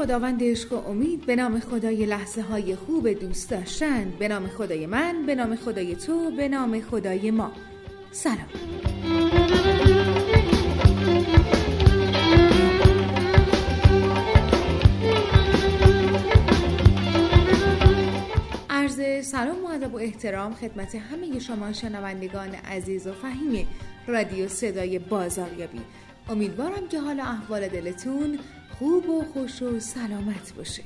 خداوند عشق و امید به نام خدای لحظه های خوب دوست داشتن. به نام خدای من به نام خدای تو به نام خدای ما. سلام. عرض سلام و ادب و احترام خدمت همه شما شنوندگان عزیز و فهیم رادیو صدای بازاریابی. امیدوارم که حال احوال دلتون خوب و خوش و سلامت باشه.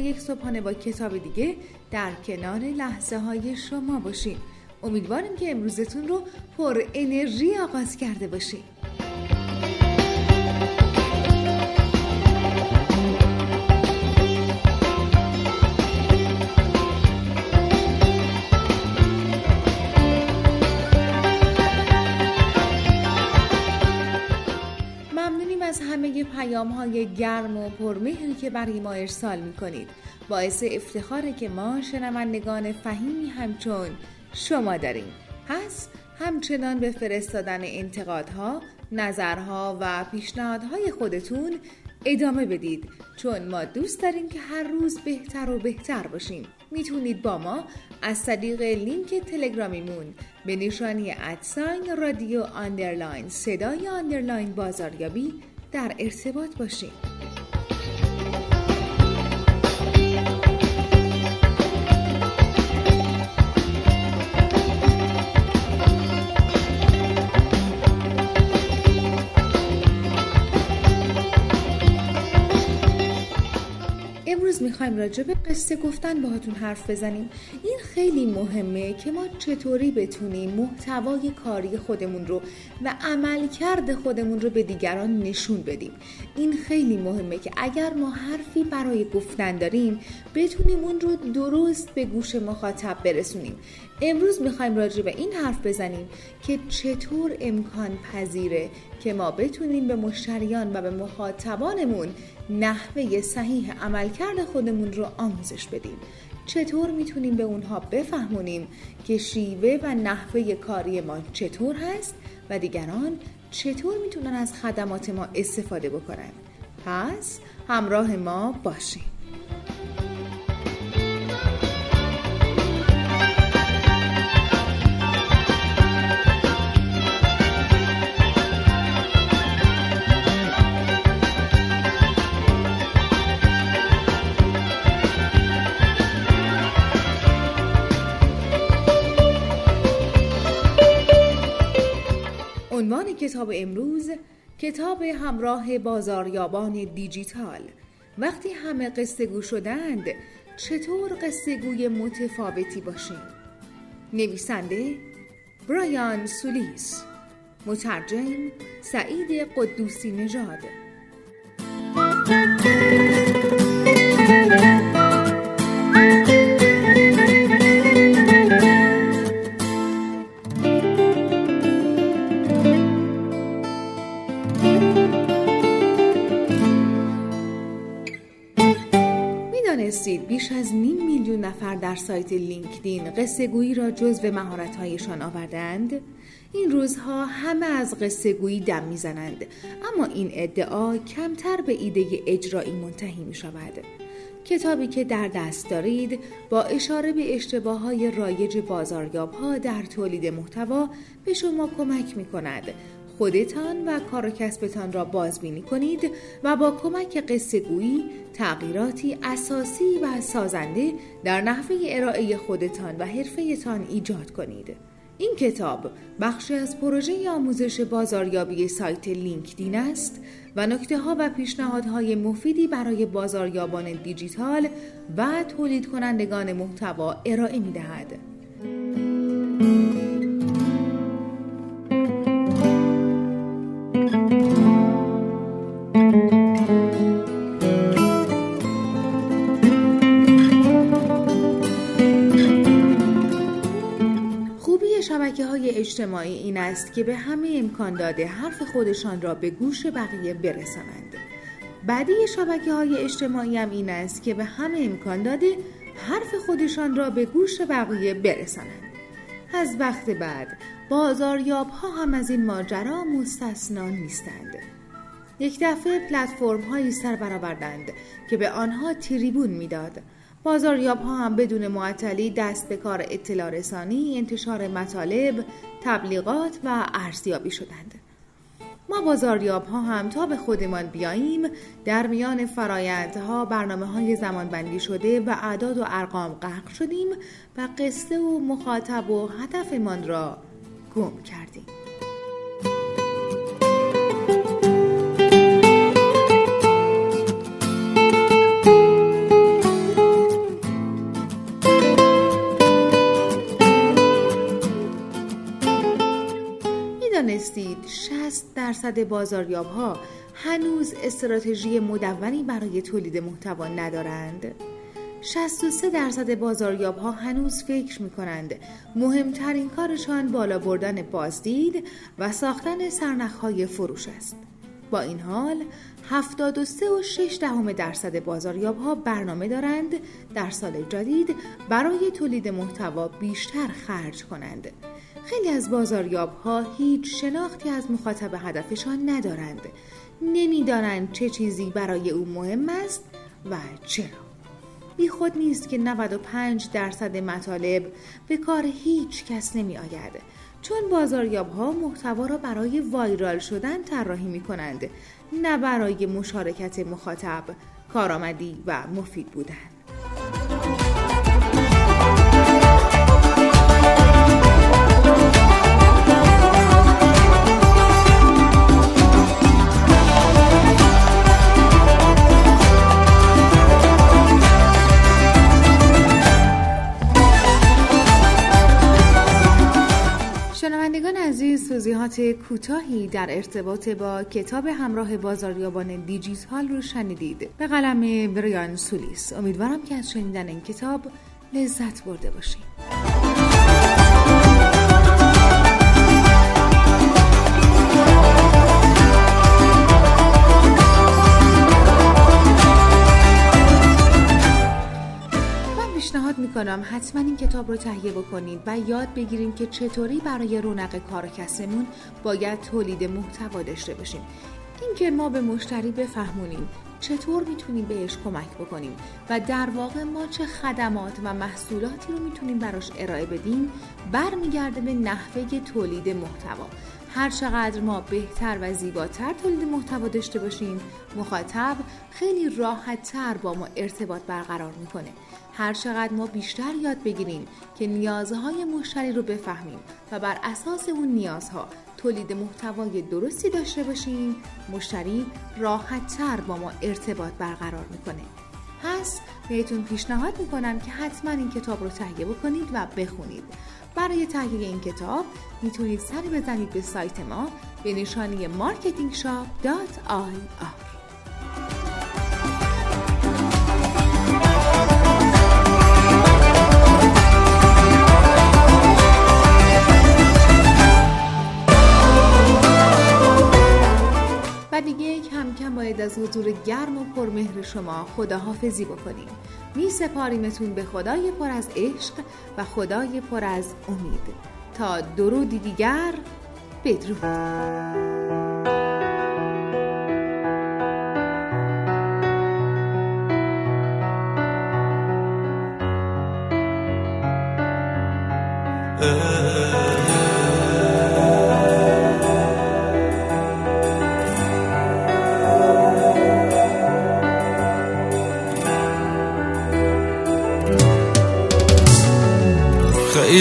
یک صبحانه با کتاب دیگه در کنار لحظه های شما باشیم. امیدواریم که امروزتون رو پر انرژی آغاز کرده باشیم پیام های گرم و پرمهری که برای ما ارسال می کنید. باعث افتخاره که ما شنوندگان فهیمی همچون شما داریم. پس همچنان به فرستادن انتقادها، نظرها و پیشنهادهای خودتون ادامه بدید چون ما دوست داریم که هر روز بهتر و بهتر باشیم می‌تونید با ما از طریق لینک تلگرامیمون به نشانی at sign رادیو underline صدای underline بازاریابی در ارتباط باشیم. می‌خوایم راجع به قصه گفتن باهاتون حرف بزنیم. این خیلی مهمه که ما چطوری بتونیم محتوای کاری خودمون رو و عملکرد خودمون رو به دیگران نشون بدیم. این خیلی مهمه که اگر ما حرفی برای گفتن داریم بتونیم اون رو درست به گوش مخاطب برسونیم. امروز می‌خوایم راجع به این حرف بزنیم که چطور امکان پذیره که ما بتونیم به مشتریان و به مخاطبانمون نحوه صحیح عملکرد خودمون رو آموزش بدیم. چطور می‌تونیم به اونها بفهمونیم که شیوه و نحوه کاری ما چطور هست و دیگران چطور می‌تونن از خدمات ما استفاده بکنن؟ پس همراه ما باشین عنوان کتاب امروز کتاب همراه بازاریابان دیجیتال. وقتی همه قصه گو شدند چطور قصه گوی متفاوتی باشیم؟ نویسنده برایان سولیس. مترجم سعید قدوسی نژاد. در سایت لینکدین قصه گویی را جزو مهارت‌هایشان آوردند این روزها همه از قصه گویی دم می‌زنند اما این ادعا کمتر به ایده اجرایی منتهی می شود کتابی که در دست دارید با اشاره به اشتباه های رایج بازاریاب ها در تولید محتوا به شما کمک می کند خودتان و کار و کسبتان را بازبینی کنید و با کمک قصه گویی تغییراتی اساسی و سازنده در نحوه ارائه خودتان و حرفهتان ایجاد کنید. این کتاب بخشی از پروژه آموزش بازاریابی سایت لینکدین است و نکته ها و پیشنهادهای مفیدی برای بازاریابان دیجیتال و تولید کنندگان محتوا ارائه می دهد. اجتماعی این است که به همه امکان داده حرف خودشان را به گوش بقیه برسانند. بدی شبکه های اجتماعی هم این است که به همه امکان داده حرف خودشان را به گوش بقیه برسانند. از وقت بعد بازاریاب ها هم از این ماجرا مستثنا نیستند. یک دفعه پلتفرم هایی سر برآوردند که به آنها تریبون می‌داد بازاریاب ها هم بدون معطلی دست به کار اطلاع رسانی، انتشار مطالب، تبلیغات و ارزیابی شدند. ما بازاریاب ها هم تا به خودمان بیاییم در میان فرایندها برنامه های زمان بندی شده و اعداد و ارقام غرق شدیم و قصه و مخاطب و هدفمان را گم کردیم. می‌دانستید 60 درصد بازاریاب ها هنوز استراتژی مدونی برای تولید محتوا ندارند. 63 درصد بازاریاب ها هنوز فکر می کنند مهمترین کارشان بالا بردن بازدید و ساختن سرنخ های فروش است. با این حال 73 و 6 دهم درصد بازاریاب ها برنامه دارند در سال جدید برای تولید محتوا بیشتر خرج کنند. خیلی از بازاریاب ها هیچ شناختی از مخاطب هدفشان ندارند. نمی‌دانند چه چیزی برای او مهم است و چرا. بی خود نیست که 95 درصد مطالب به کار هیچ کس نمی آید چون بازاریاب ها محتوا را برای وایرال شدن طراحی می کنند نه برای مشارکت مخاطب کارآمدی و مفید بودن. توضیحات کوتاهی در ارتباط با کتاب همراه بازاریابان دیجیتال رو شنیدید. به قلم بریان سولیس. امیدوارم که از شنیدن این کتاب لذت برده باشید. می‌کنم. حتما این کتاب رو تهیه بکنید و یاد بگیریم که چطوری برای رونق کار کسمون باید تولید محتوا داشته باشیم. اینکه ما به مشتری بفهمونیم. چطور می‌تونیم بهش کمک بکنیم و در واقع ما چه خدمات و محصولاتی رو می‌تونیم براش ارائه بدیم برمیگرده به نحوه تولید محتوا. هر چقدر ما بهتر و زیباتر تولید محتوا داشته باشیم مخاطب خیلی راحتتر با ما ارتباط برقرار می‌کنه. هر چقدر ما بیشتر یاد بگیریم که نیازهای مشتری رو بفهمیم و بر اساس اون نیازها تولید محتوای درستی داشته باشیم مشتری راحتتر با ما ارتباط برقرار می‌کنه. پس بهتون پیشنهاد می‌کنم که حتما این کتاب رو تهیه بکنید و بخونید. برای تهیه این کتاب می‌تونید سری بزنید به سایت ما به نشانی marketingshop.ir باید از حضور گرم و پرمهر شما خداحافظی بکنیم. می سپاریمتون به خدای پر از عشق و خدای پر از امید. تا درودی دیگر بدرود.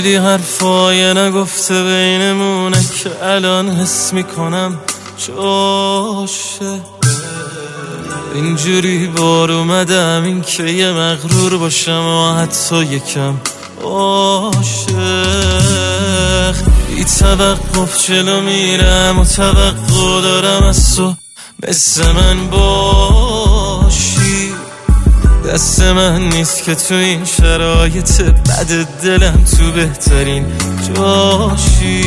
خیلی حرفای نگفته بینمونه که الان حس می‌کنم جاشه. اینجوری بار اومدم این که یه مغرور باشم و حتی یکم عاشق. بی توقف جلو میرم و توقع دارم از تو. مثل من باشی دست من نیست که تو این شرایط بد دلم تو بهترین جاشی.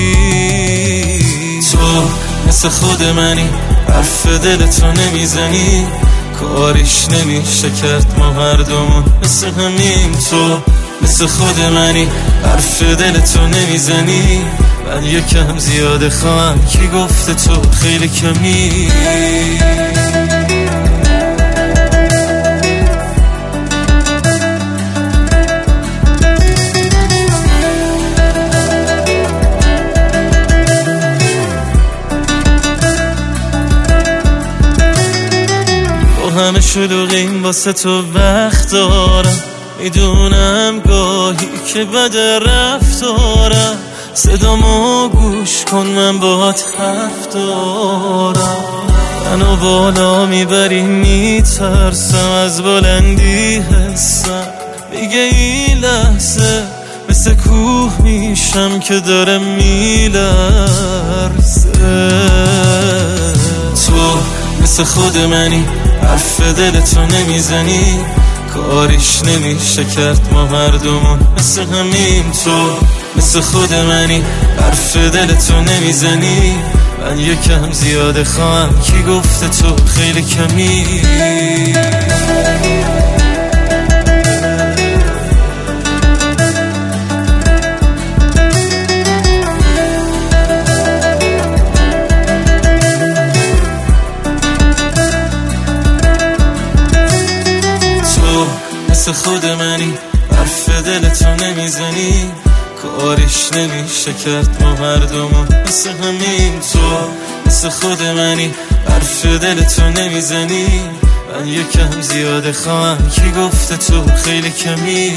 تو مثل خود منی حرف دلتو نمی‌زنی. کاریش نمیشه کرد ما دومون مثل همین. تو مثل خود منی حرف دلتو نمی‌زنی. من یکم زیاده خواهم کی گفته تو خیلی کمی. واسه تو وقت دارم. می‌دونم گاهی که بد رفتارم. صدامو گوش کن من باهات حرف دارم. منو بالا می‌بری میترسم. از بلندی حسم. میگه این لحظه مثل کوه میشم که داره میلرزه. تو مثل خود منی. حرف دلتو نمی‌زنی کاریش نمیشه کرد ما هر دومون مثل همین تو مثل خود منی. حرف دلتو نمی‌زنی من یکم زیاده خواهم. کی گفته تو خیلی کمی؟ خود منی. حرف دلتو نمی‌زنی. کاریش نمیشه کرد ما هر دومون مثل همین تو مثل خود منی. حرف دلتو نمی‌زنی. من یکم زیاده خواهم. کی گفته تو خیلی کمی؟